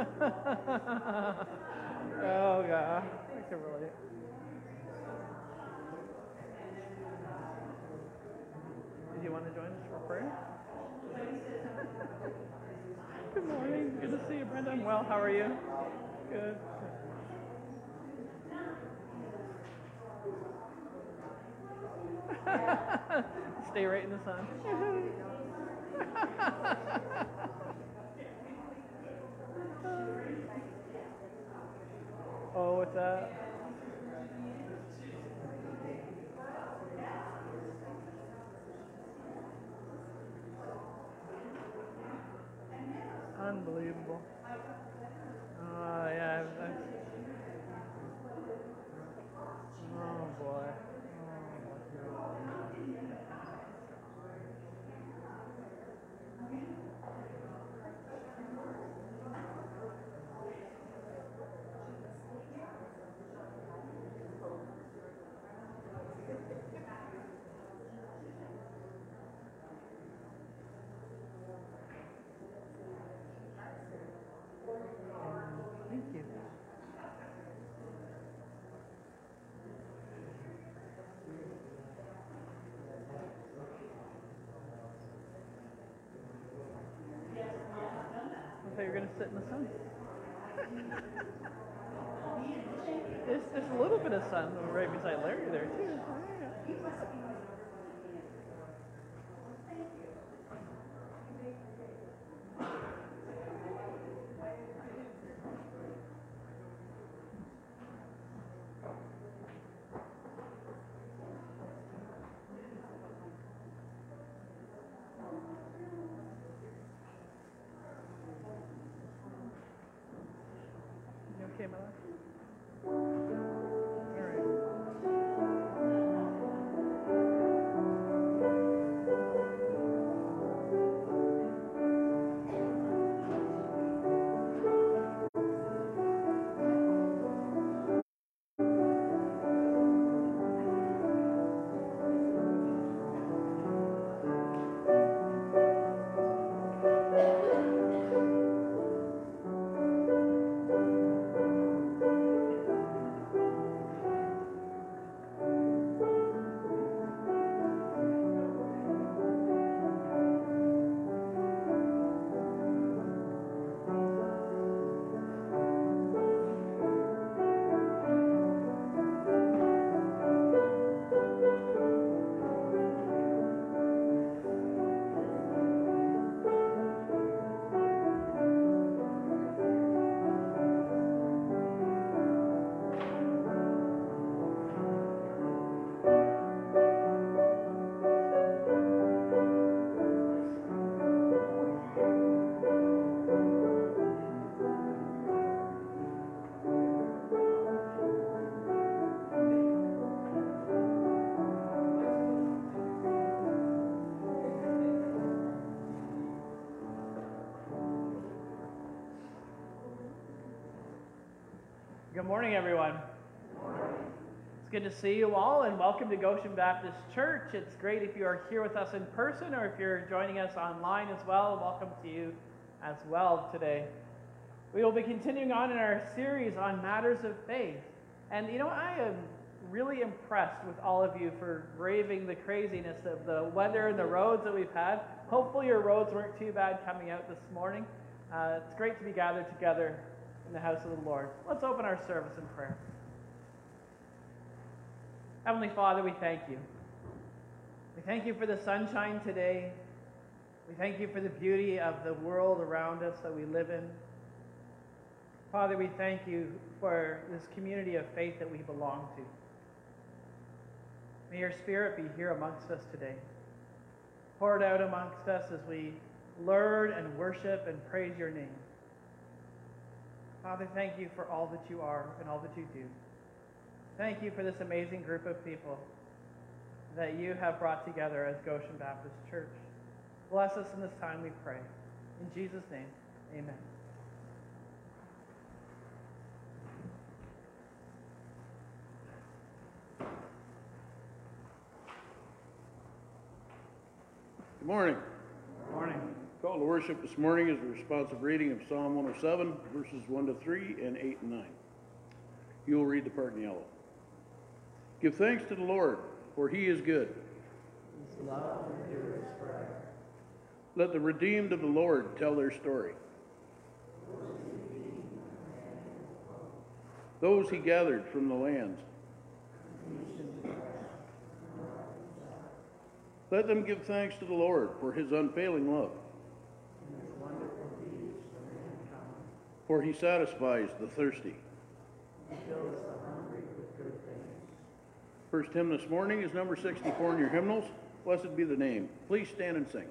oh god, I can relate. Did you want to join us for prayer? Good morning. Good to see you, Brenda. I'm well. How are you? Good. Stay right in the sun. oh, what's that? Unbelievable. Uh, yeah. I've, I've, oh boy. Thank you. I thought you were gonna sit in the sun. There's, there's a little bit of sun right beside Larry there too. Good morning, everyone. It's good to see you all, and welcome to Goshen Baptist Church. It's great if you are here with us in person or if you're joining us online as well. Welcome to you as well today. We will be continuing on in our series on matters of faith. And you know, I am really impressed with all of you for braving the craziness of the weather and the roads that we've had. Hopefully, your roads weren't too bad coming out this morning. Uh, it's great to be gathered together in the house of the Lord. Let's open our service in prayer. Heavenly Father, we thank you. We thank you for the sunshine today. We thank you for the beauty of the world around us that we live in. Father, we thank you for this community of faith that we belong to. May your spirit be here amongst us today. Pour it out amongst us as we learn and worship and praise your name. Father, thank you for all that you are and all that you do. Thank you for this amazing group of people that you have brought together as Goshen Baptist Church. Bless us in this time, we pray. In Jesus' name, amen. Good morning. Good morning. Call to worship this morning is the responsive reading of Psalm 107, verses 1 to 3 and 8 and 9. You will read the part in yellow. Give thanks to the Lord, for he is good. Let the redeemed of the Lord tell their story. Those he gathered from the lands. Let them give thanks to the Lord for his unfailing love. For he satisfies the thirsty. First hymn this morning is number 64 in your hymnals. Blessed be the name. Please stand and sing.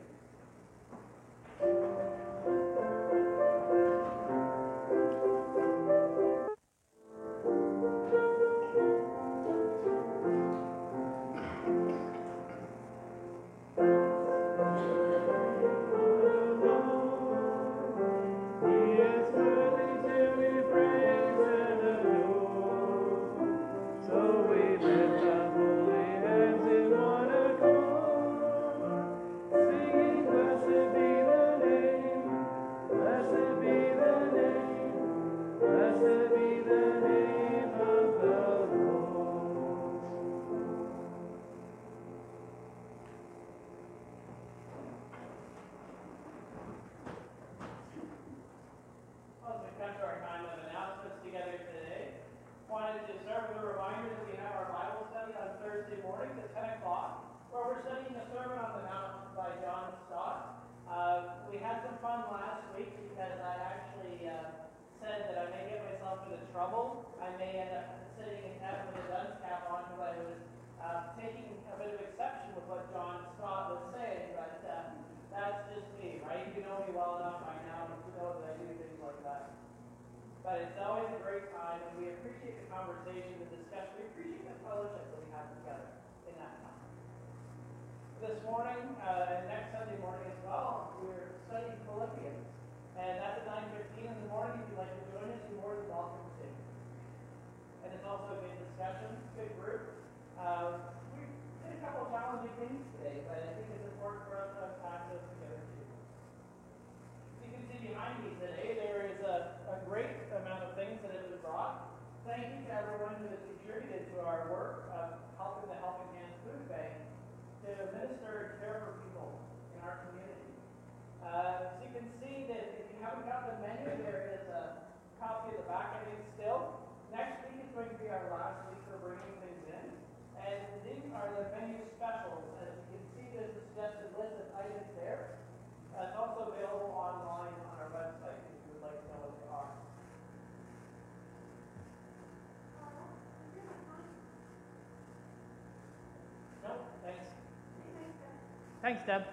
Thanks, Deb.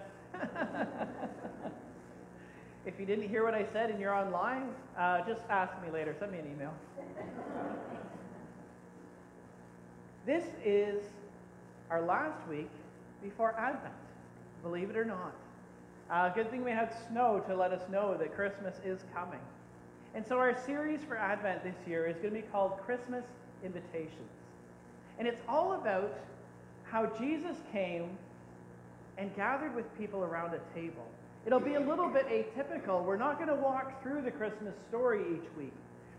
if you didn't hear what I said and you're online, uh, just ask me later. Send me an email. this is our last week before Advent, believe it or not. Uh, good thing we had snow to let us know that Christmas is coming. And so our series for Advent this year is going to be called Christmas Invitations. And it's all about how Jesus came and gathered with people around a table. It'll be a little bit atypical. We're not going to walk through the Christmas story each week.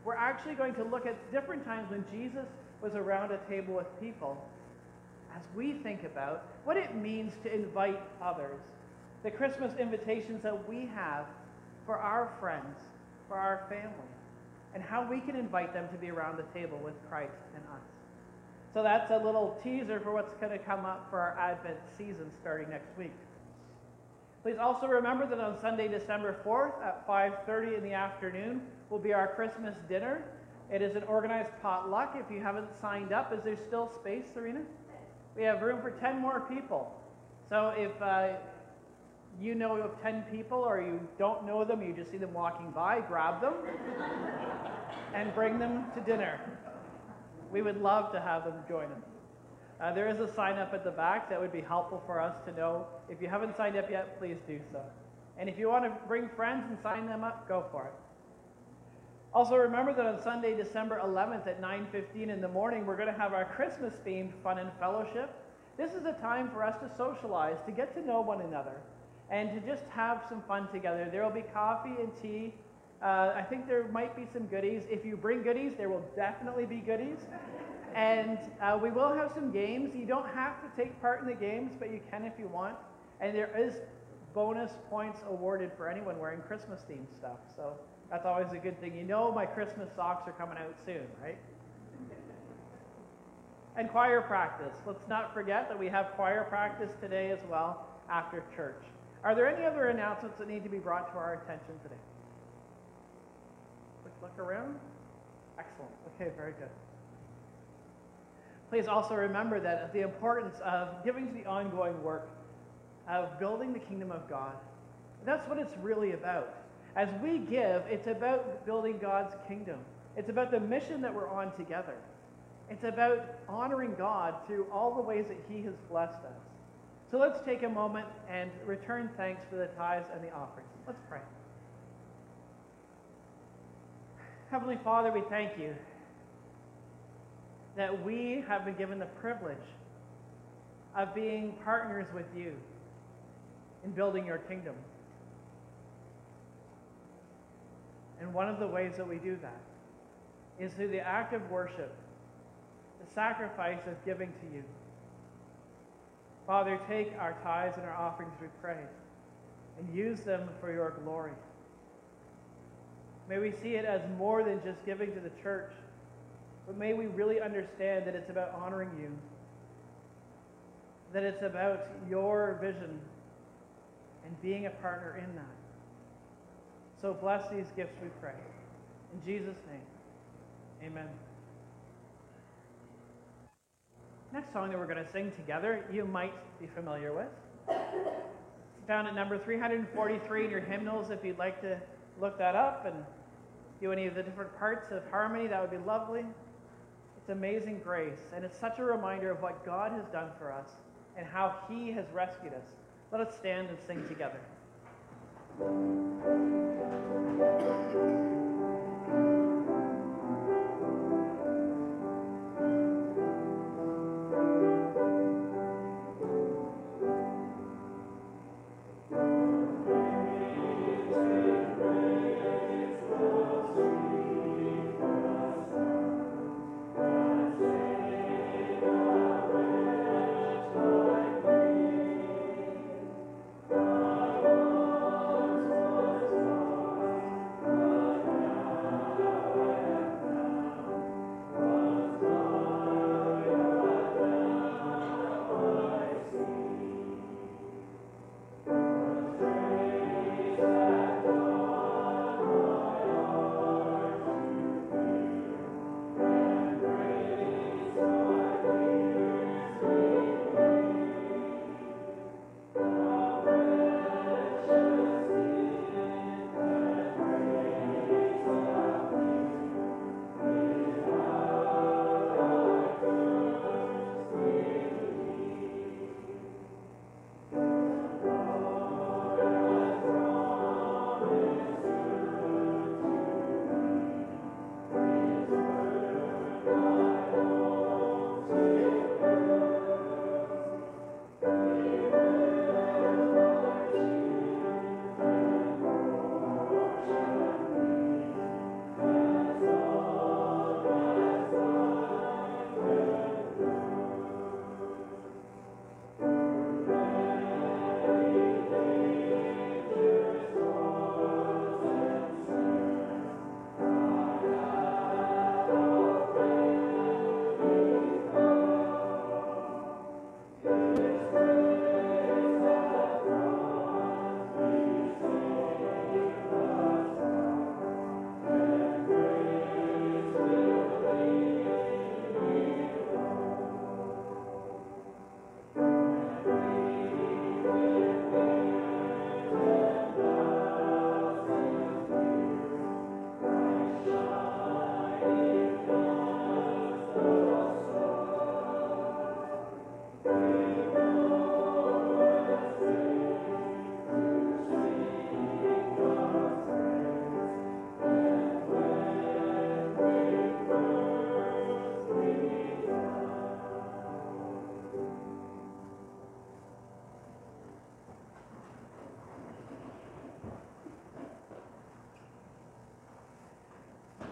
We're actually going to look at different times when Jesus was around a table with people as we think about what it means to invite others. The Christmas invitations that we have for our friends, for our family, and how we can invite them to be around the table with Christ and us. So that's a little teaser for what's going to come up for our Advent season starting next week. Please also remember that on Sunday, December 4th at 5:30 in the afternoon will be our Christmas dinner. It is an organized potluck. If you haven't signed up, is there still space, Serena? We have room for 10 more people. So if uh, you know of 10 people or you don't know them, you just see them walking by, grab them and bring them to dinner. We would love to have them join us. Uh, there is a sign up at the back that would be helpful for us to know. If you haven't signed up yet, please do so. And if you want to bring friends and sign them up, go for it. Also remember that on Sunday, December 11th at 9:15 in the morning, we're going to have our Christmas themed fun and fellowship. This is a time for us to socialize, to get to know one another, and to just have some fun together. There will be coffee and tea. Uh, I think there might be some goodies. If you bring goodies, there will definitely be goodies. And uh, we will have some games. You don't have to take part in the games, but you can if you want. And there is bonus points awarded for anyone wearing Christmas themed stuff. So that's always a good thing. You know my Christmas socks are coming out soon, right? And choir practice. Let's not forget that we have choir practice today as well after church. Are there any other announcements that need to be brought to our attention today? Look around. Excellent. Okay, very good. Please also remember that the importance of giving to the ongoing work of building the kingdom of God. That's what it's really about. As we give, it's about building God's kingdom. It's about the mission that we're on together. It's about honoring God through all the ways that He has blessed us. So let's take a moment and return thanks for the tithes and the offerings. Let's pray. Heavenly Father, we thank you that we have been given the privilege of being partners with you in building your kingdom. And one of the ways that we do that is through the act of worship, the sacrifice of giving to you. Father, take our tithes and our offerings, we pray, and use them for your glory. May we see it as more than just giving to the church, but may we really understand that it's about honoring you, that it's about your vision and being a partner in that. So bless these gifts, we pray. In Jesus' name, amen. Next song that we're going to sing together, you might be familiar with. It's found at number 343 in your hymnals if you'd like to look that up and do any of the different parts of harmony, that would be lovely. It's Amazing Grace, and it's such a reminder of what God has done for us and how He has rescued us. Let us stand and sing together.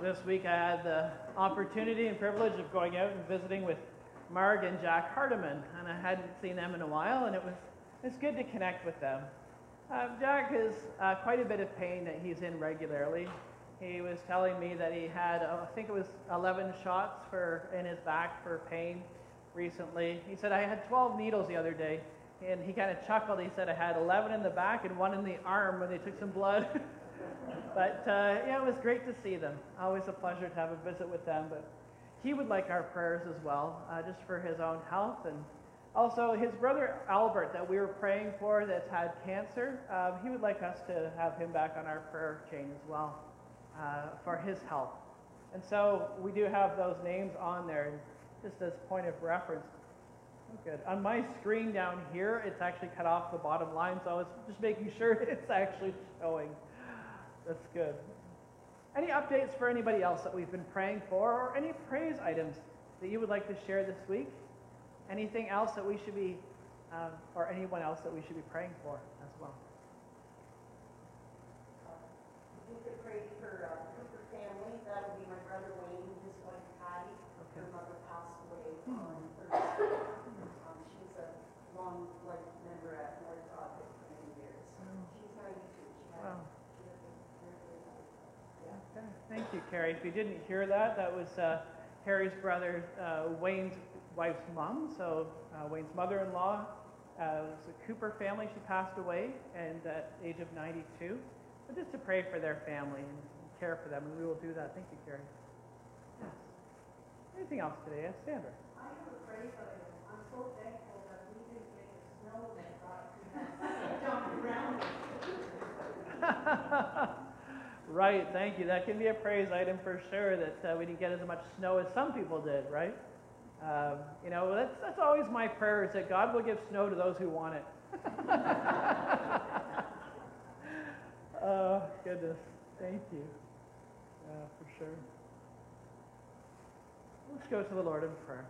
This week I had the opportunity and privilege of going out and visiting with Marg and Jack Hardiman, and I hadn't seen them in a while, and it was it's good to connect with them. Uh, Jack has uh, quite a bit of pain that he's in regularly. He was telling me that he had, uh, I think it was 11 shots for in his back for pain recently. He said I had 12 needles the other day, and he kind of chuckled. He said I had 11 in the back and one in the arm when they took some blood. but uh, yeah, it was great to see them. Always a pleasure to have a visit with them. But he would like our prayers as well, uh, just for his own health and also his brother Albert that we were praying for that's had cancer. Um, he would like us to have him back on our prayer chain as well uh, for his health. And so we do have those names on there, just as point of reference. Good. On my screen down here, it's actually cut off the bottom line, so I was just making sure it's actually showing. That's good. Any updates for anybody else that we've been praying for, or any praise items that you would like to share this week? Anything else that we should be, um, or anyone else that we should be praying for as well? You could pray for uh, Cooper family, that would be my brother Wayne, his wife Patty. Okay. Her mother passed away on Thursday. Um, She's a long life member at North Broadway for many years. She's ninety-two, she had, Wow. she had a very good life. Yeah. Okay. You, Carrie. If you didn't hear that, that was uh, Harry's brother uh, Wayne's wife's mom. So uh, Wayne's mother-in-law uh, was a Cooper family. She passed away and at the age of 92. But just to pray for their family and care for them, and we will do that. Thank you, Carrie. Yes. Anything else today? Sandra. I have a praise item. I'm so thankful that we didn't get the snow that got dumped around. Right, thank you. That can be a praise item for sure that uh, we didn't get as much snow as some people did, right? Um, you know, that's, that's always my prayer is that God will give snow to those who want it. oh, goodness. Thank you. Yeah, for sure. Let's go to the Lord in prayer.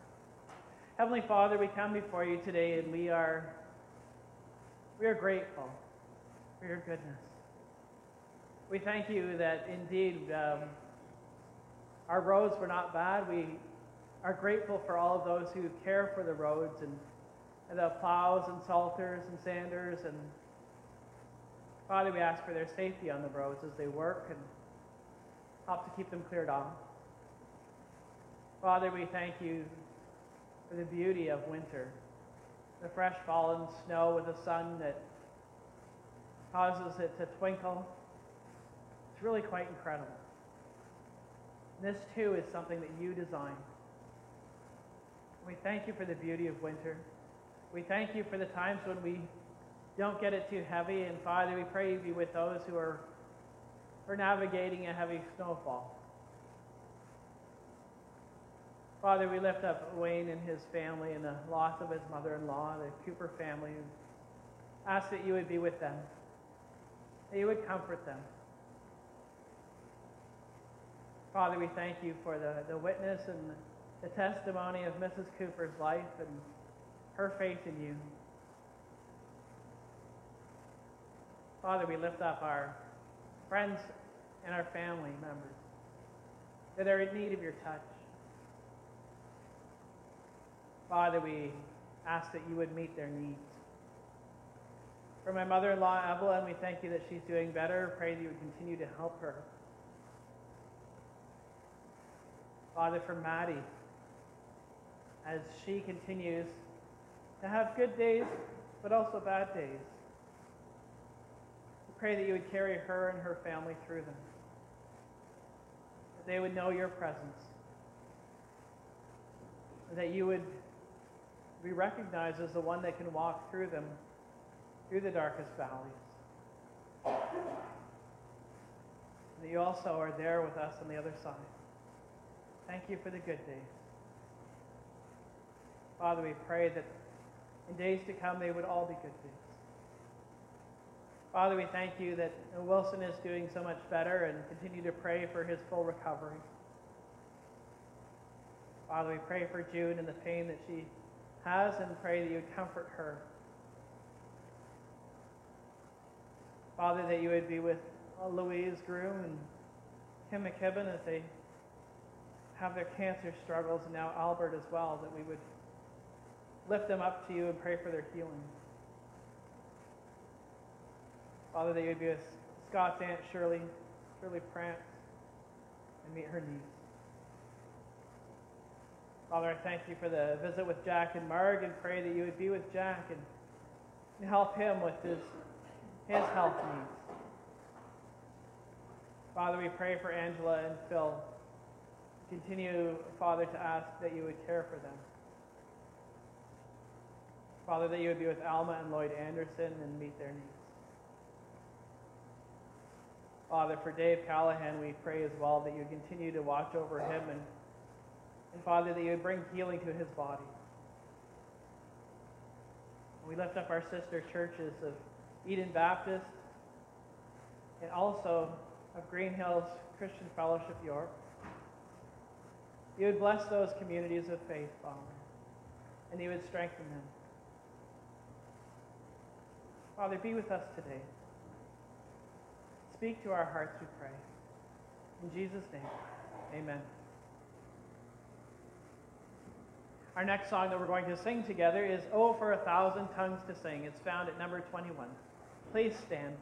Heavenly Father, we come before you today and we are we are grateful for your goodness. We thank you that indeed um, our roads were not bad. We are grateful for all of those who care for the roads and, and the plows and salters and sanders. And Father, we ask for their safety on the roads as they work and help to keep them cleared off. Father, we thank you for the beauty of winter, the fresh fallen snow with the sun that causes it to twinkle. It's really quite incredible. This too is something that you designed. We thank you for the beauty of winter. We thank you for the times when we don't get it too heavy. And Father, we pray you be with those who are, are navigating a heavy snowfall. Father, we lift up Wayne and his family and the loss of his mother-in-law, the Cooper family, and ask that you would be with them, that you would comfort them. Father, we thank you for the, the witness and the testimony of Mrs. Cooper's life and her faith in you. Father, we lift up our friends and our family members that are in need of your touch. Father, we ask that you would meet their needs. For my mother-in-law, Evelyn, we thank you that she's doing better. Pray that you would continue to help her. Father, for Maddie, as she continues to have good days, but also bad days, we pray that you would carry her and her family through them. That they would know your presence. That you would be recognized as the one that can walk through them, through the darkest valleys. That you also are there with us on the other side. Thank you for the good days. Father, we pray that in days to come they would all be good days. Father, we thank you that Wilson is doing so much better and continue to pray for his full recovery. Father, we pray for June and the pain that she has and pray that you would comfort her. Father, that you would be with Louise Groom and Kim McKibben as they have their cancer struggles, and now Albert as well, that we would lift them up to you and pray for their healing. Father, that you would be with Scott's Aunt Shirley, Shirley Prance, and meet her needs. Father, I thank you for the visit with Jack and Marg and pray that you would be with Jack and, and help him with his, his health needs. Father, we pray for Angela and Phil. Continue, Father, to ask that you would care for them. Father, that you would be with Alma and Lloyd Anderson and meet their needs. Father, for Dave Callahan, we pray as well that you would continue to watch over him and, and Father, that you would bring healing to his body. We lift up our sister churches of Eden Baptist and also of Green Hills Christian Fellowship York. You would bless those communities of faith, Father, and you would strengthen them. Father, be with us today. Speak to our hearts, we pray. In Jesus' name, amen. Our next song that we're going to sing together is Oh for a Thousand Tongues to Sing. It's found at number 21. Please stand.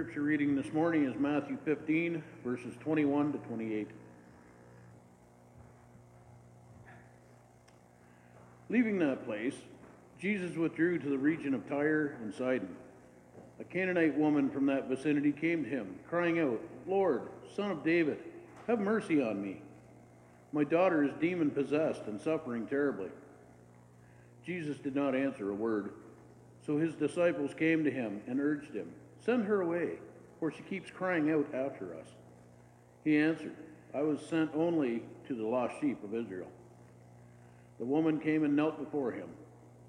Scripture reading this morning is Matthew 15, verses 21 to 28. Leaving that place, Jesus withdrew to the region of Tyre and Sidon. A Canaanite woman from that vicinity came to him, crying out, Lord, son of David, have mercy on me. My daughter is demon possessed and suffering terribly. Jesus did not answer a word. So his disciples came to him and urged him, Send her away, for she keeps crying out after us. He answered, I was sent only to the lost sheep of Israel. The woman came and knelt before him.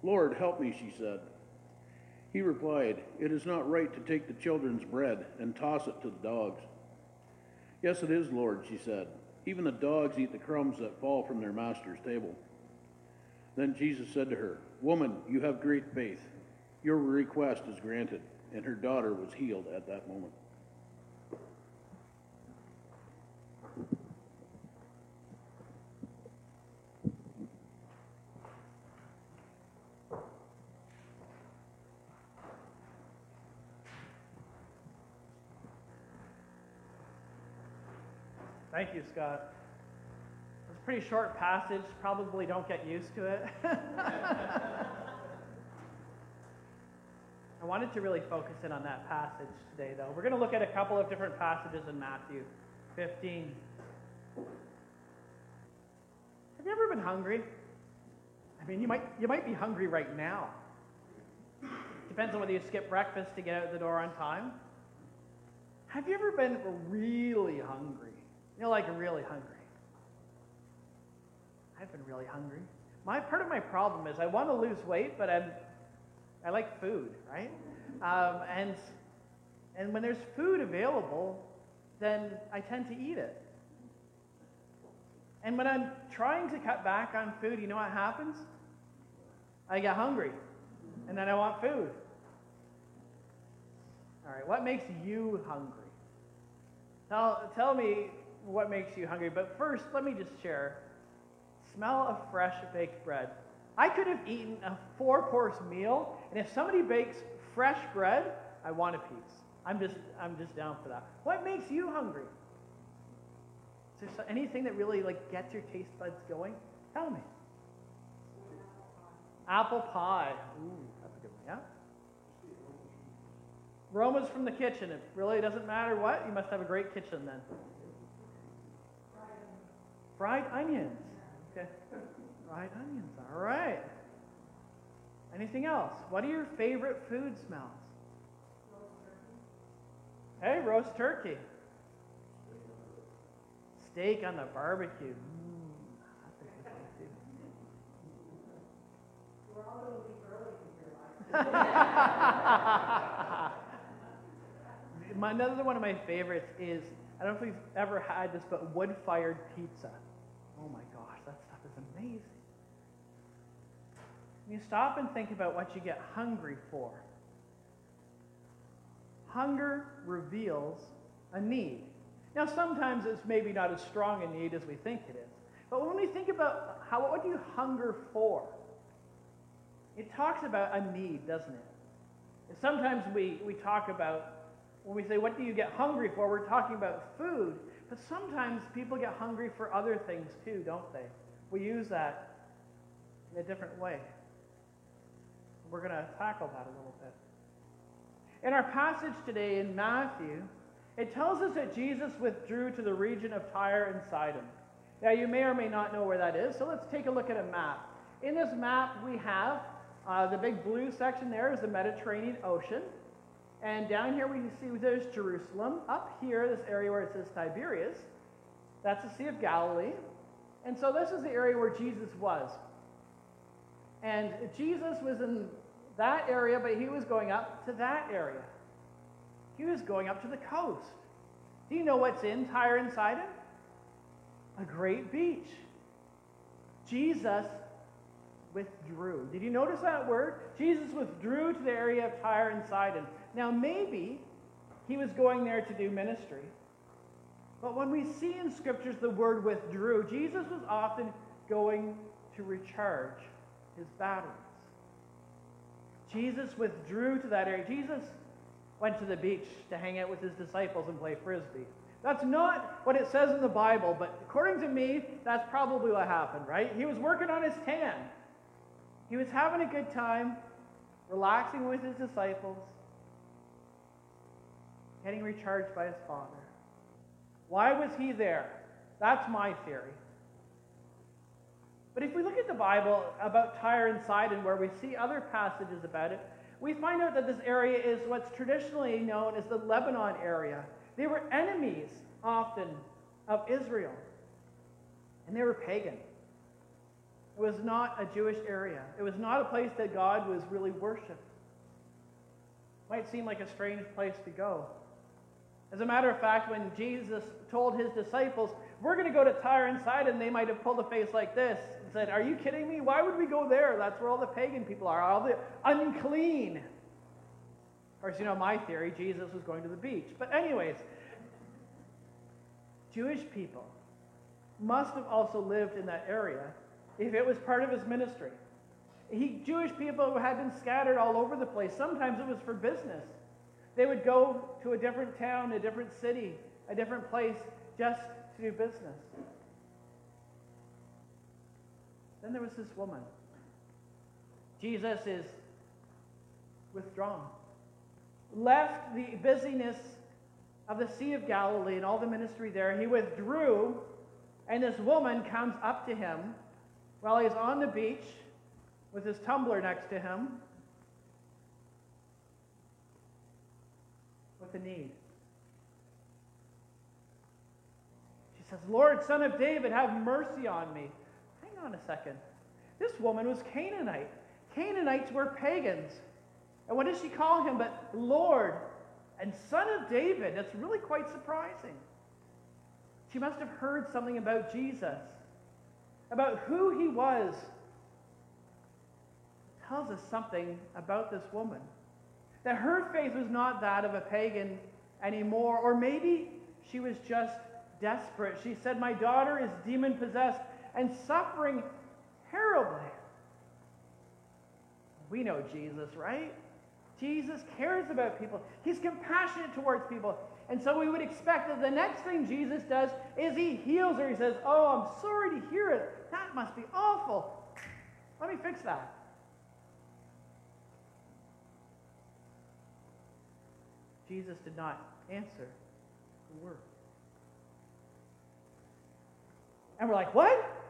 Lord, help me, she said. He replied, It is not right to take the children's bread and toss it to the dogs. Yes, it is, Lord, she said. Even the dogs eat the crumbs that fall from their master's table. Then Jesus said to her, Woman, you have great faith. Your request is granted. And her daughter was healed at that moment. Thank you, Scott. It's a pretty short passage. Probably don't get used to it. I wanted to really focus in on that passage today, though. We're going to look at a couple of different passages in Matthew 15. Have you ever been hungry? I mean, you might, you might be hungry right now. Depends on whether you skip breakfast to get out the door on time. Have you ever been really hungry? You know, like really hungry. I've been really hungry. My part of my problem is I want to lose weight, but I'm I like food, right? Um, and and when there's food available, then I tend to eat it. And when I'm trying to cut back on food, you know what happens? I get hungry, and then I want food. All right, what makes you hungry? Tell, tell me what makes you hungry. But first, let me just share smell of fresh baked bread. I could have eaten a four course meal, and if somebody bakes fresh bread, I want a piece. I'm just, I'm just down for that. What makes you hungry? Is there anything that really like gets your taste buds going? Tell me. Apple pie. Ooh, that's a good one. Yeah. Aromas from the kitchen. It really doesn't matter what. You must have a great kitchen then. Fried onions. Okay. Fried onions. All right. Anything else? What are your favorite food smells? Hey, roast turkey. Steak on the barbecue. Mm. My, another one of my favorites is I don't know if we've ever had this, but wood fired pizza. Oh my gosh, that stuff is amazing. You stop and think about what you get hungry for, hunger reveals a need. Now, sometimes it's maybe not as strong a need as we think it is. But when we think about how, what do you hunger for? It talks about a need, doesn't it? Sometimes we, we talk about, when we say, what do you get hungry for? We're talking about food. But sometimes people get hungry for other things too, don't they? We use that in a different way. We're going to tackle that a little bit. In our passage today in Matthew, it tells us that Jesus withdrew to the region of Tyre and Sidon. Now, you may or may not know where that is, so let's take a look at a map. In this map, we have uh, the big blue section there is the Mediterranean Ocean. And down here we can see there's Jerusalem. Up here, this area where it says Tiberias, that's the Sea of Galilee. And so this is the area where Jesus was. And Jesus was in that area, but he was going up to that area. He was going up to the coast. Do you know what's in Tyre and Sidon? A great beach. Jesus withdrew. Did you notice that word? Jesus withdrew to the area of Tyre and Sidon. Now, maybe he was going there to do ministry. But when we see in scriptures the word withdrew, Jesus was often going to recharge his batteries. Jesus withdrew to that area. Jesus went to the beach to hang out with his disciples and play frisbee. That's not what it says in the Bible, but according to me, that's probably what happened, right? He was working on his tan. He was having a good time, relaxing with his disciples, getting recharged by his Father. Why was he there? That's my theory. But if we look at the Bible about Tyre and Sidon, where we see other passages about it, we find out that this area is what's traditionally known as the Lebanon area. They were enemies often of Israel, and they were pagan. It was not a Jewish area, it was not a place that God was really worshiped. Might seem like a strange place to go. As a matter of fact, when Jesus told his disciples, We're going to go to Tyre and Sidon, they might have pulled a face like this said, Are you kidding me? Why would we go there? That's where all the pagan people are, all the unclean. Of course, you know my theory Jesus was going to the beach. But, anyways, Jewish people must have also lived in that area if it was part of his ministry. He, Jewish people had been scattered all over the place. Sometimes it was for business. They would go to a different town, a different city, a different place just to do business. Then there was this woman. Jesus is withdrawn, left the busyness of the Sea of Galilee and all the ministry there. He withdrew And this woman comes up to him while he's on the beach with his tumbler next to him with a need. She says, Lord, son of David, have mercy on me. On a second. This woman was Canaanite. Canaanites were pagans. And what does she call him but Lord and son of David? That's really quite surprising. She must have heard something about Jesus, about who he was. It tells us something about this woman. That her faith was not that of a pagan anymore, or maybe she was just desperate. She said, My daughter is demon possessed and suffering terribly. We know Jesus, right? Jesus cares about people. He's compassionate towards people. And so we would expect that the next thing Jesus does is he heals her. He says, Oh, I'm sorry to hear it. That must be awful. Let me fix that. Jesus did not answer the word. And we're like, What?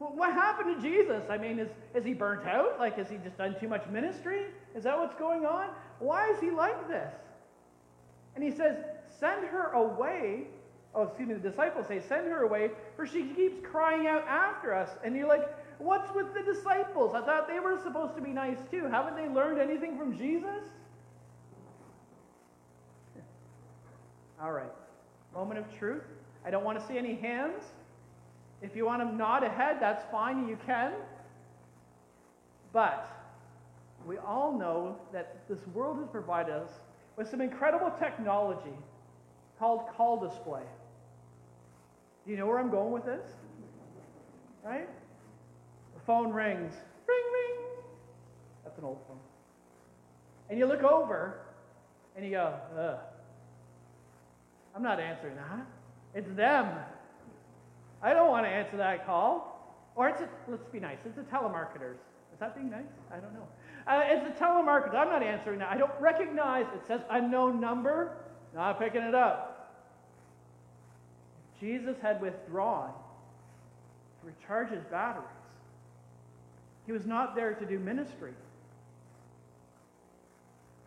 What happened to Jesus? I mean, is, is he burnt out? Like, has he just done too much ministry? Is that what's going on? Why is he like this? And he says, Send her away. Oh, excuse me, the disciples say, Send her away, for she keeps crying out after us. And you're like, What's with the disciples? I thought they were supposed to be nice too. Haven't they learned anything from Jesus? All right. Moment of truth. I don't want to see any hands. If you want to nod ahead, that's fine, you can. But we all know that this world has provided us with some incredible technology called call display. Do you know where I'm going with this? Right? The phone rings. Ring, ring. That's an old phone. And you look over and you go, ugh. I'm not answering that. It's them. I don't want to answer that call. Or it's a, let's be nice, it's a telemarketers. Is that being nice? I don't know. Uh, it's a telemarketer. I'm not answering that. I don't recognize, it says unknown number, not picking it up. Jesus had withdrawn to recharge his batteries. He was not there to do ministry.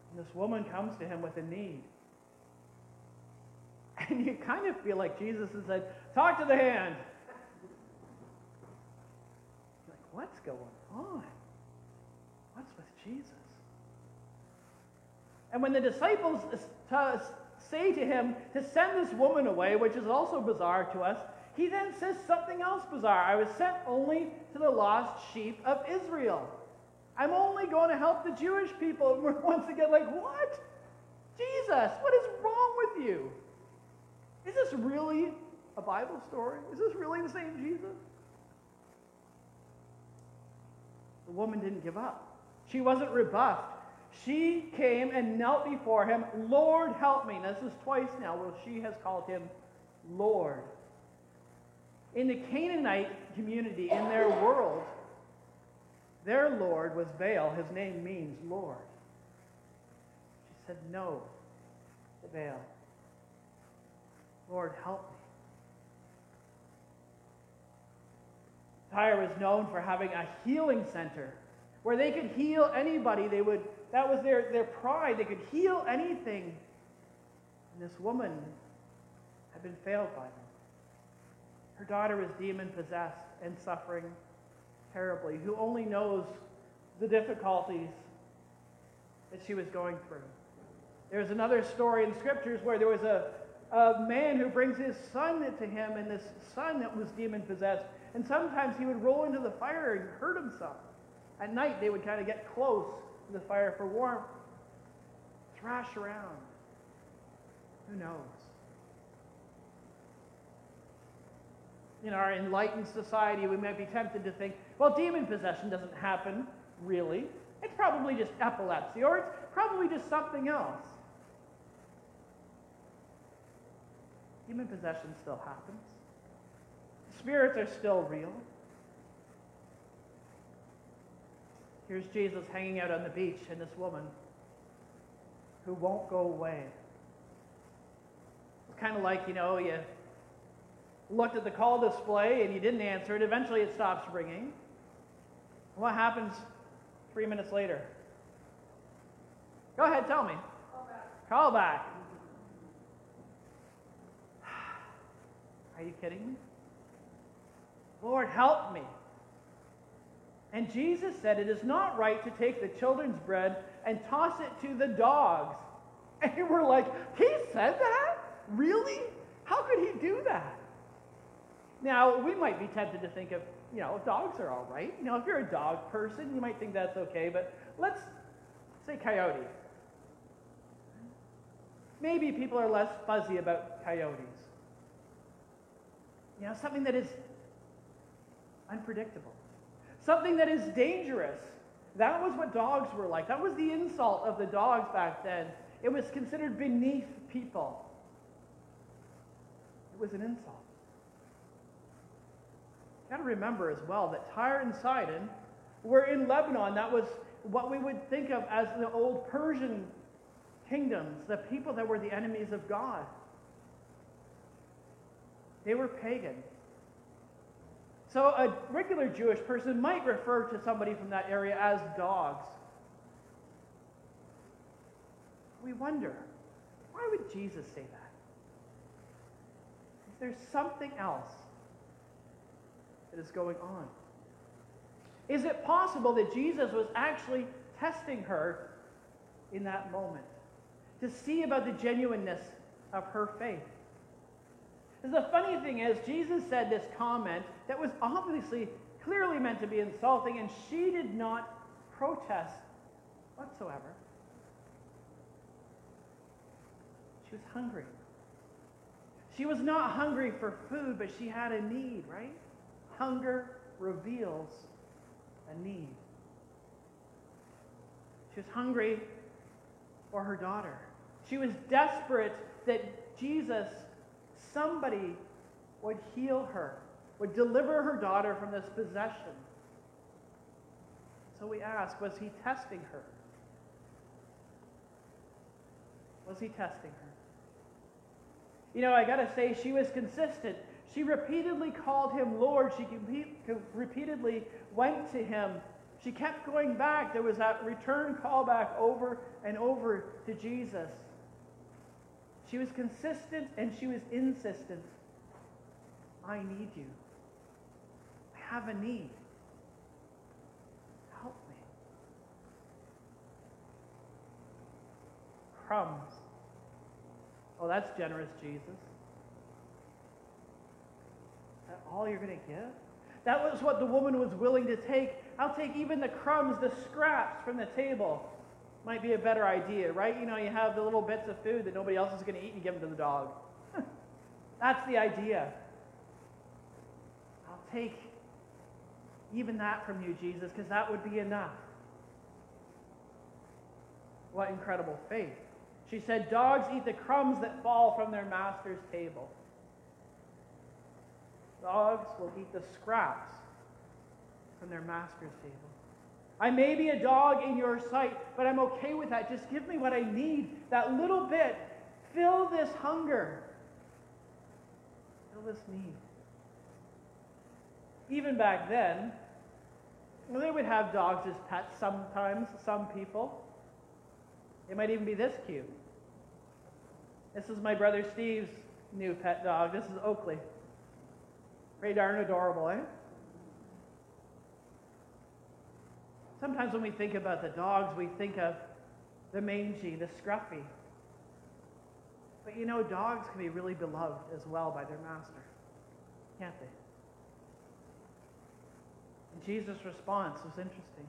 And this woman comes to him with a need. And you kind of feel like Jesus has said, Talk to the hand. You're like, what's going on? What's with Jesus? And when the disciples say to him to send this woman away, which is also bizarre to us, he then says something else bizarre. I was sent only to the lost sheep of Israel. I'm only going to help the Jewish people. And we're once again like, what? Jesus, what is wrong with you? Is this really a Bible story? Is this really the same Jesus? The woman didn't give up. She wasn't rebuffed. She came and knelt before him, Lord, help me. this is twice now where she has called him Lord. In the Canaanite community, in their world, their Lord was Baal. His name means Lord. She said no to Baal. Lord, help me. Tyre was known for having a healing center where they could heal anybody. They would, that was their, their pride. They could heal anything. And this woman had been failed by them. Her daughter was demon possessed and suffering terribly, who only knows the difficulties that she was going through. There's another story in scriptures where there was a, a man who brings his son to him, and this son that was demon possessed. And sometimes he would roll into the fire and hurt himself. At night, they would kind of get close to the fire for warmth, thrash around. Who knows? In our enlightened society, we might be tempted to think, well, demon possession doesn't happen, really. It's probably just epilepsy, or it's probably just something else. Demon possession still happens. Spirits are still real. Here's Jesus hanging out on the beach and this woman who won't go away. It's kind of like, you know, you looked at the call display and you didn't answer it. Eventually it stops ringing. What happens three minutes later? Go ahead, tell me. Call back. Call back. Are you kidding me? Lord, help me. And Jesus said, It is not right to take the children's bread and toss it to the dogs. And we're like, He said that? Really? How could he do that? Now, we might be tempted to think of, you know, dogs are all right. You know, if you're a dog person, you might think that's okay, but let's say coyote. Maybe people are less fuzzy about coyotes. You know, something that is unpredictable, something that is dangerous. That was what dogs were like. That was the insult of the dogs back then. It was considered beneath people. It was an insult. Got to remember as well that Tyre and Sidon were in Lebanon. That was what we would think of as the old Persian kingdoms, the people that were the enemies of God. They were pagan. So a regular Jewish person might refer to somebody from that area as dogs. We wonder, why would Jesus say that? Is there something else that is going on? Is it possible that Jesus was actually testing her in that moment to see about the genuineness of her faith? The funny thing is, Jesus said this comment that was obviously clearly meant to be insulting, and she did not protest whatsoever. She was hungry. She was not hungry for food, but she had a need, right? Hunger reveals a need. She was hungry for her daughter. She was desperate that Jesus, somebody, would heal her, would deliver her daughter from this possession. So we ask, was he testing her? Was he testing her? You know, I got to say, she was consistent. She repeatedly called him Lord. She repeatedly went to him. She kept going back. There was that return callback over and over to Jesus. She was consistent and she was insistent. I need you. I have a need. Help me. Crumbs. Oh, that's generous, Jesus. Is that all you're going to give? That was what the woman was willing to take. I'll take even the crumbs, the scraps from the table. Might be a better idea, right? You know, you have the little bits of food that nobody else is going to eat and give them to the dog. That's the idea. I'll take even that from you, Jesus, because that would be enough. What incredible faith. She said, Dogs eat the crumbs that fall from their master's table. Dogs will eat the scraps from their master's table. I may be a dog in your sight, but I'm okay with that. Just give me what I need. That little bit. Fill this hunger. Fill this need. Even back then, they would have dogs as pets sometimes, some people. It might even be this cute. This is my brother Steve's new pet dog. This is Oakley. Pretty darn adorable, eh? Sometimes when we think about the dogs, we think of the mangy, the scruffy. But you know, dogs can be really beloved as well by their master, can't they? And Jesus' response was interesting.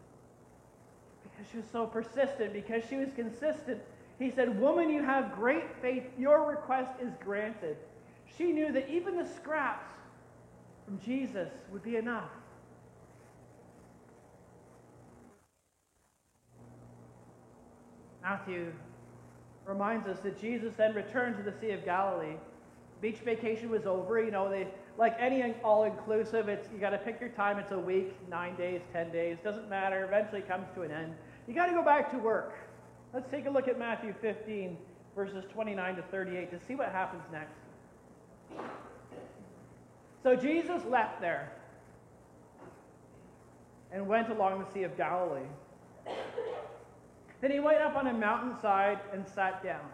Because she was so persistent, because she was consistent, he said, Woman, you have great faith. Your request is granted. She knew that even the scraps from Jesus would be enough. Matthew reminds us that Jesus then returned to the Sea of Galilee. Beach vacation was over. You know, they like any all-inclusive. It's you got to pick your time. It's a week, nine days, ten days. Doesn't matter. Eventually comes to an end. You got to go back to work. Let's take a look at Matthew 15, verses 29 to 38, to see what happens next. So Jesus left there and went along the Sea of Galilee. Then he went up on a mountainside and sat down.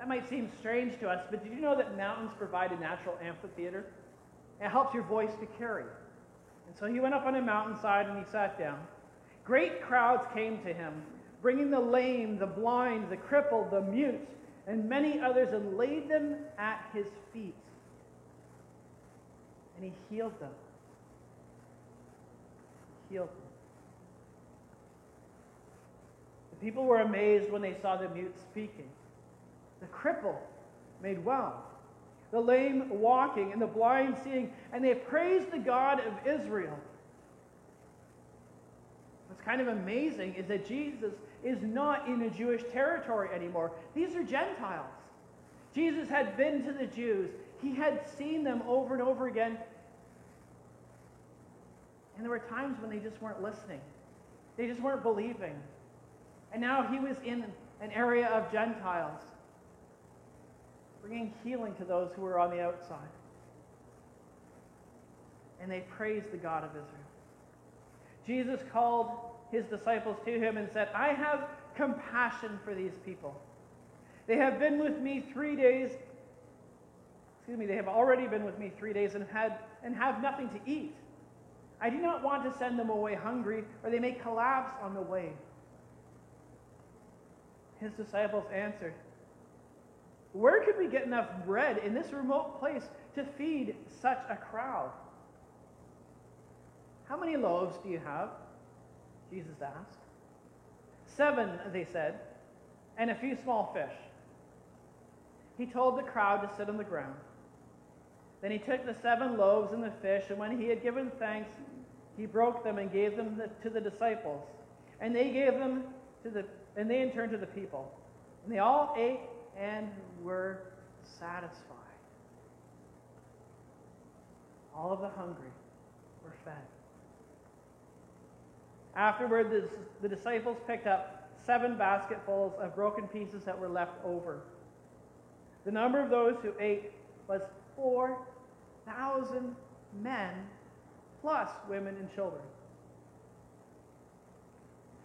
That might seem strange to us, but did you know that mountains provide a natural amphitheater? It helps your voice to carry. And so he went up on a mountainside and he sat down. Great crowds came to him, bringing the lame, the blind, the crippled, the mute, and many others, and laid them at his feet. And he healed them. He healed them. The people were amazed when they saw the mute speaking, the cripple made well, the lame walking, and the blind seeing, and they praised the God of Israel. What's kind of amazing is that Jesus is not in a Jewish territory anymore. These are Gentiles. Jesus had been to the Jews, he had seen them over and over again. And there were times when they just weren't listening, they just weren't believing. And now he was in an area of Gentiles, bringing healing to those who were on the outside. And they praised the God of Israel. Jesus called his disciples to him and said, I have compassion for these people. They have been with me three days. Excuse me, they have already been with me three days and had and have nothing to eat. I do not want to send them away hungry, or they may collapse on the way. His disciples answered, Where could we get enough bread in this remote place to feed such a crowd? How many loaves do you have? Jesus asked. Seven, they said, and a few small fish. He told the crowd to sit on the ground. Then he took the seven loaves and the fish, and when he had given thanks, he broke them and gave them to the disciples. And they gave them to the and they in turn to the people. And they all ate and were satisfied. All of the hungry were fed. Afterward, the, the disciples picked up seven basketfuls of broken pieces that were left over. The number of those who ate was 4,000 men, plus women and children.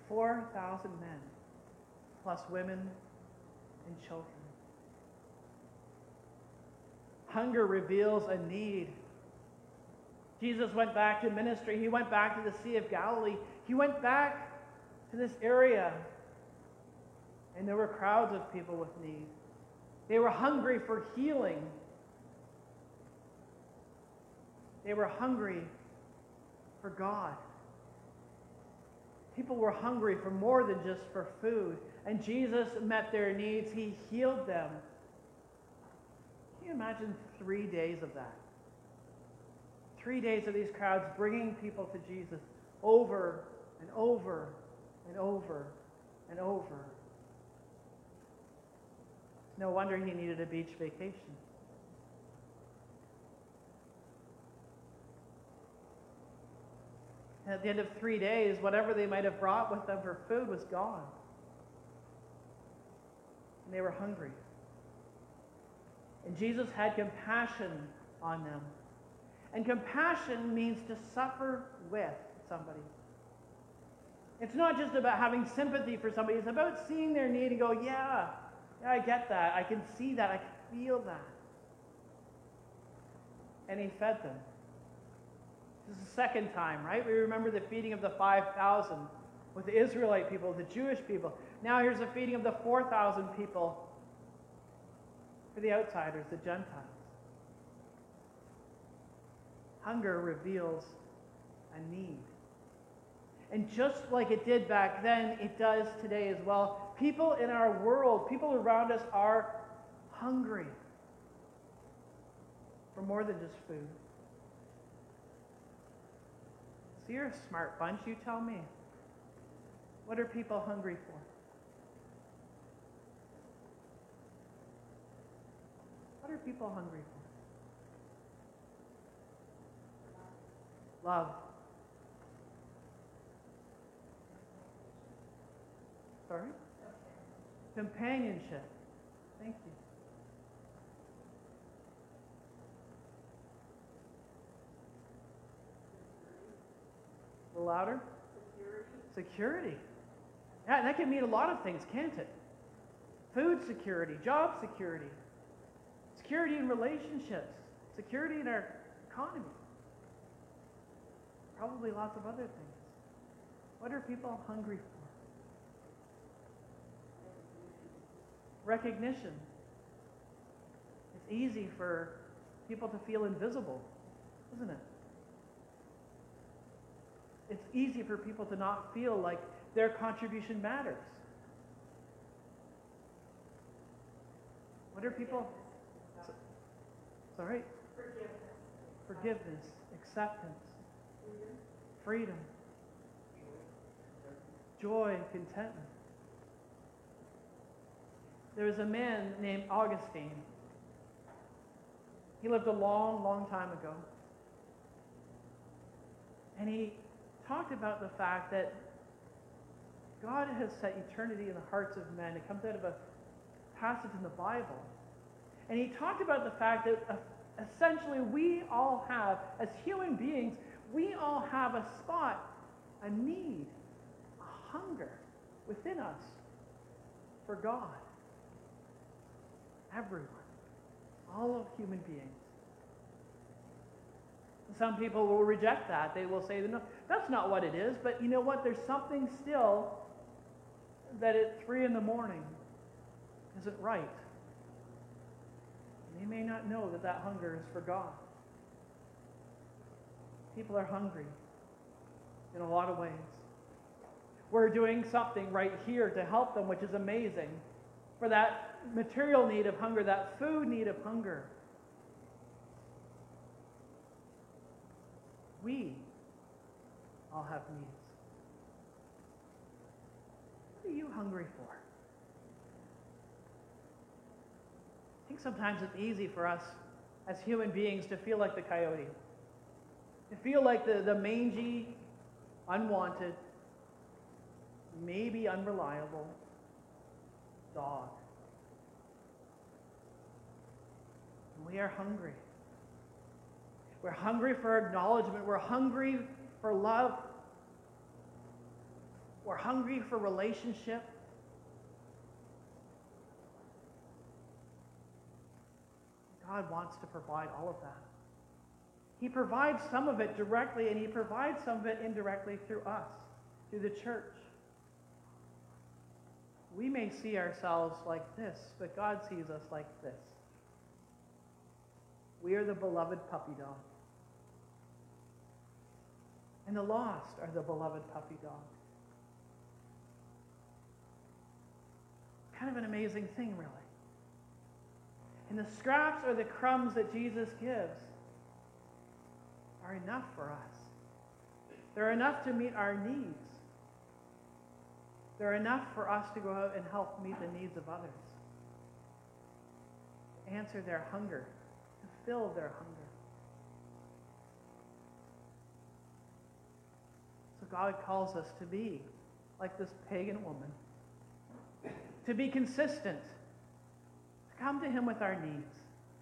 4,000 men plus women and children. Hunger reveals a need. Jesus went back to ministry. He went back to the Sea of Galilee. He went back to this area. And there were crowds of people with need. They were hungry for healing. They were hungry for God. People were hungry for more than just for food and Jesus met their needs. He healed them. Can you imagine three days of that? Three days of these crowds bringing people to Jesus over and over and over and over. No wonder he needed a beach vacation. At the end of three days, whatever they might have brought with them for food was gone and they were hungry. And Jesus had compassion on them. And compassion means to suffer with somebody. It's not just about having sympathy for somebody, it's about seeing their need and go, yeah, yeah, I get that. I can see that. I can feel that. And he fed them. This is the second time, right? We remember the feeding of the 5,000 with the Israelite people, the Jewish people. Now here's a feeding of the 4,000 people for the outsiders, the Gentiles. Hunger reveals a need. And just like it did back then, it does today as well. People in our world, people around us are hungry for more than just food. So you're a smart bunch, you tell me. What are people hungry for? What are people hungry for? Love. Sorry? Companionship. Thank you. Little louder. Security, Security. Yeah, that can mean a lot of things, can't it? Food security, job security, security in relationships, security in our economy. Probably lots of other things. What are people hungry for? Recognition. It's easy for people to feel invisible, isn't it? It's easy for people to not feel like their contribution matters. What are people? Right. forgiveness, Forgiveness, acceptance, freedom, joy, and contentment. There was a man named Augustine. He lived a long, long time ago. And he talked about the fact that God has set eternity in the hearts of men. It comes out of a passage in the Bible. And he talked about the fact that uh, essentially we all have, as human beings, we all have a spot, a need, a hunger within us for God. Everyone. All of human beings. Some people will reject that. They will say, no, that's not what it is. But you know what? There's something still that at 3 in the morning isn't right. They may not know that that hunger is for God. People are hungry in a lot of ways. We're doing something right here to help them, which is amazing, for that material need of hunger, that food need of hunger. We all have needs. What are you hungry for? I think sometimes it's easy for us as human beings to feel like the coyote, to feel like the, the mangy, unwanted, maybe unreliable dog. We are hungry. We're hungry for acknowledgement. We're hungry for love. We're hungry for relationship. God wants to provide all of that. He provides some of it directly, and He provides some of it indirectly through us, through the church. We may see ourselves like this, but God sees us like this. We are the beloved puppy dog. And the lost are the beloved puppy dog. Kind of an amazing thing, really. And the scraps or the crumbs that Jesus gives are enough for us. They're enough to meet our needs. They're enough for us to go out and help meet the needs of others. To answer their hunger, to fill their hunger. So God calls us to be like this pagan woman, to be consistent, to come to Him with our needs.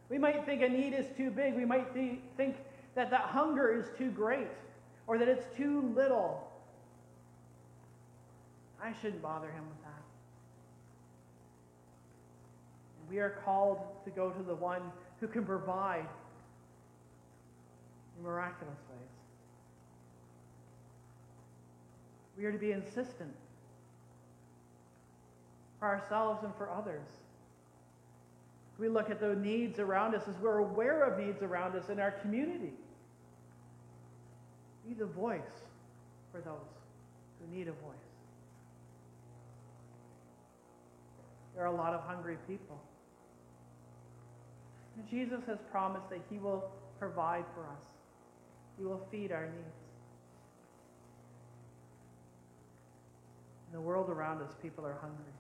We might think a need is too big. We might th- think that that hunger is too great or that it's too little. I shouldn't bother Him with that. We are called to go to the one who can provide in miraculous ways. We are to be insistent for ourselves and for others. We look at the needs around us as we're aware of needs around us in our community. Be the voice for those who need a voice. There are a lot of hungry people. Jesus has promised that He will provide for us, He will feed our needs. In the world around us, people are hungry.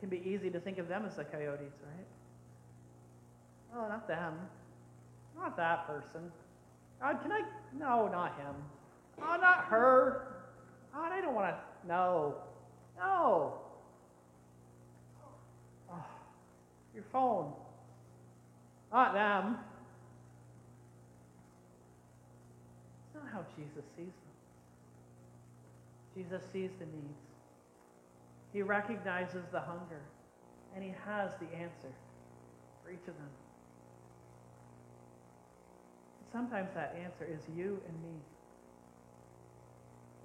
It can be easy to think of them as the coyotes, right? Oh, not them. Not that person. God, can I? No, not him. Oh, not her. God, I don't want to. No. No. Oh, your phone. Not them. It's not how Jesus sees them. Jesus sees the needs. He recognizes the hunger, and he has the answer for each of them. Sometimes that answer is you and me.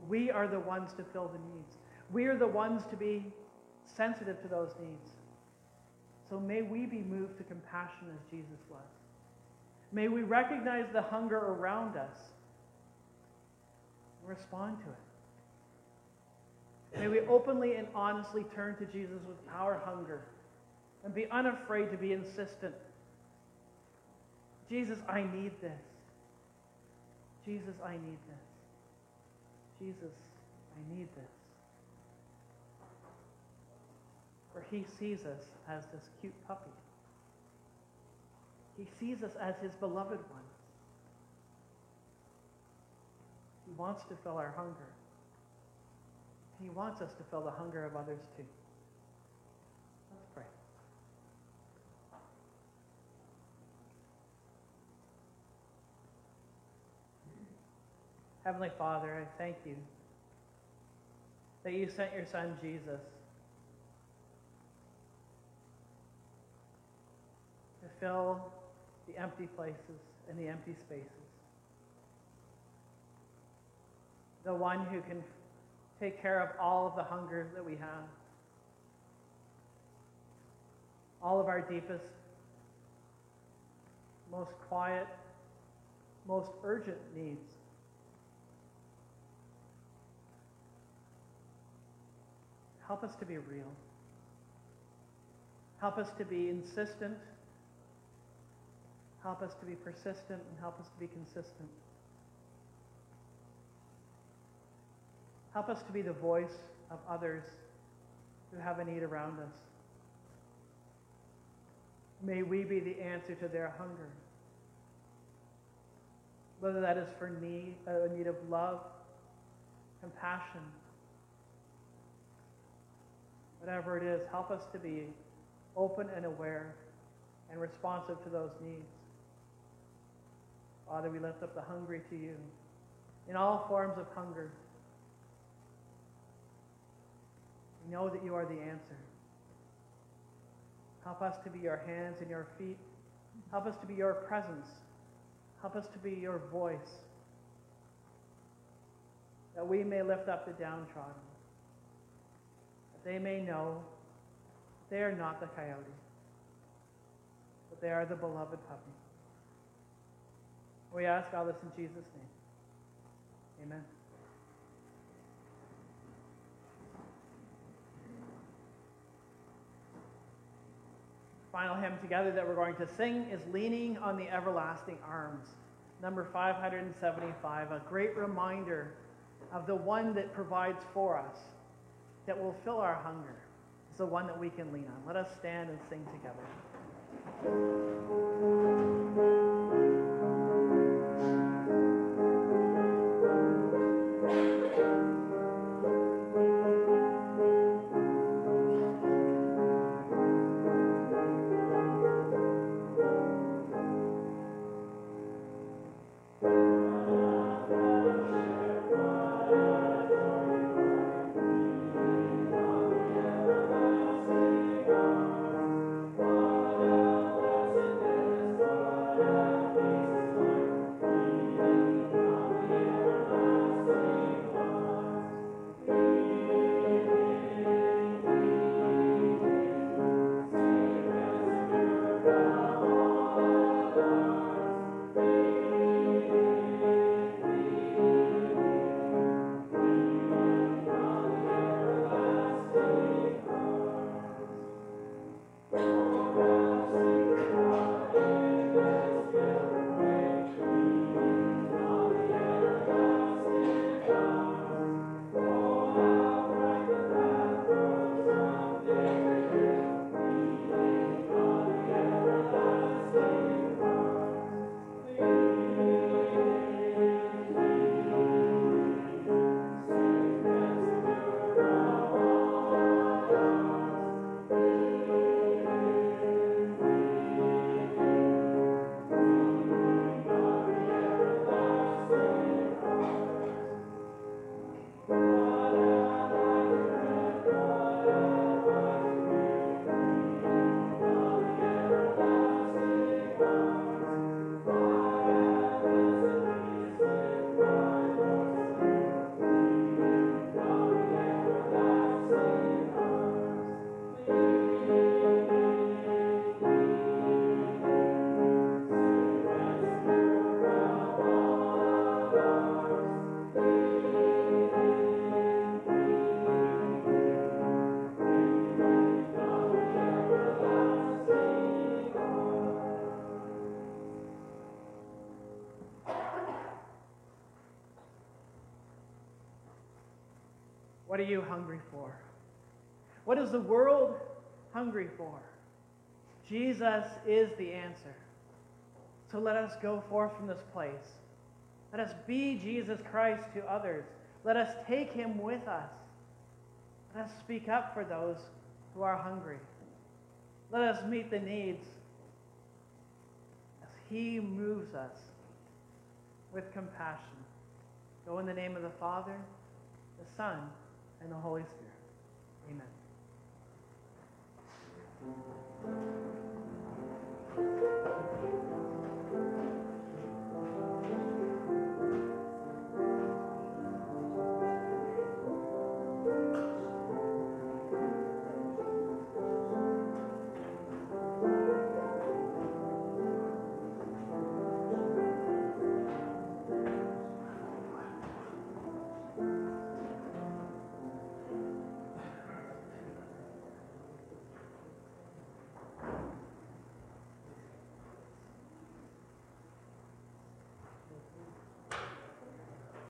We are the ones to fill the needs. We are the ones to be sensitive to those needs. So may we be moved to compassion as Jesus was. May we recognize the hunger around us and respond to it. May we openly and honestly turn to Jesus with our hunger and be unafraid to be insistent. Jesus, I need this. Jesus, I need this. Jesus, I need this. For he sees us as this cute puppy. He sees us as his beloved ones. He wants to fill our hunger. He wants us to fill the hunger of others too. Let's pray. Heavenly Father, I thank you that you sent your son Jesus to fill the empty places and the empty spaces. The one who can take care of all of the hungers that we have, all of our deepest, most quiet, most urgent needs. Help us to be real. Help us to be insistent. Help us to be persistent and help us to be consistent. Help us to be the voice of others who have a need around us. May we be the answer to their hunger. Whether that is for need, uh, a need of love, compassion, whatever it is, help us to be open and aware and responsive to those needs. Father, we lift up the hungry to you in all forms of hunger. We know that you are the answer. Help us to be your hands and your feet. Help us to be your presence. Help us to be your voice. That we may lift up the downtrodden. That they may know they are not the coyote, but they are the beloved puppy. We ask all this in Jesus' name. Amen. Final hymn together that we're going to sing is Leaning on the Everlasting Arms, number 575, a great reminder of the one that provides for us, that will fill our hunger. It's the one that we can lean on. Let us stand and sing together. What are you hungry for? What is the world hungry for? Jesus is the answer. So let us go forth from this place. Let us be Jesus Christ to others. Let us take him with us. Let us speak up for those who are hungry. Let us meet the needs as he moves us with compassion. Go in the name of the Father, the Son, and the Holy Spirit. Amen.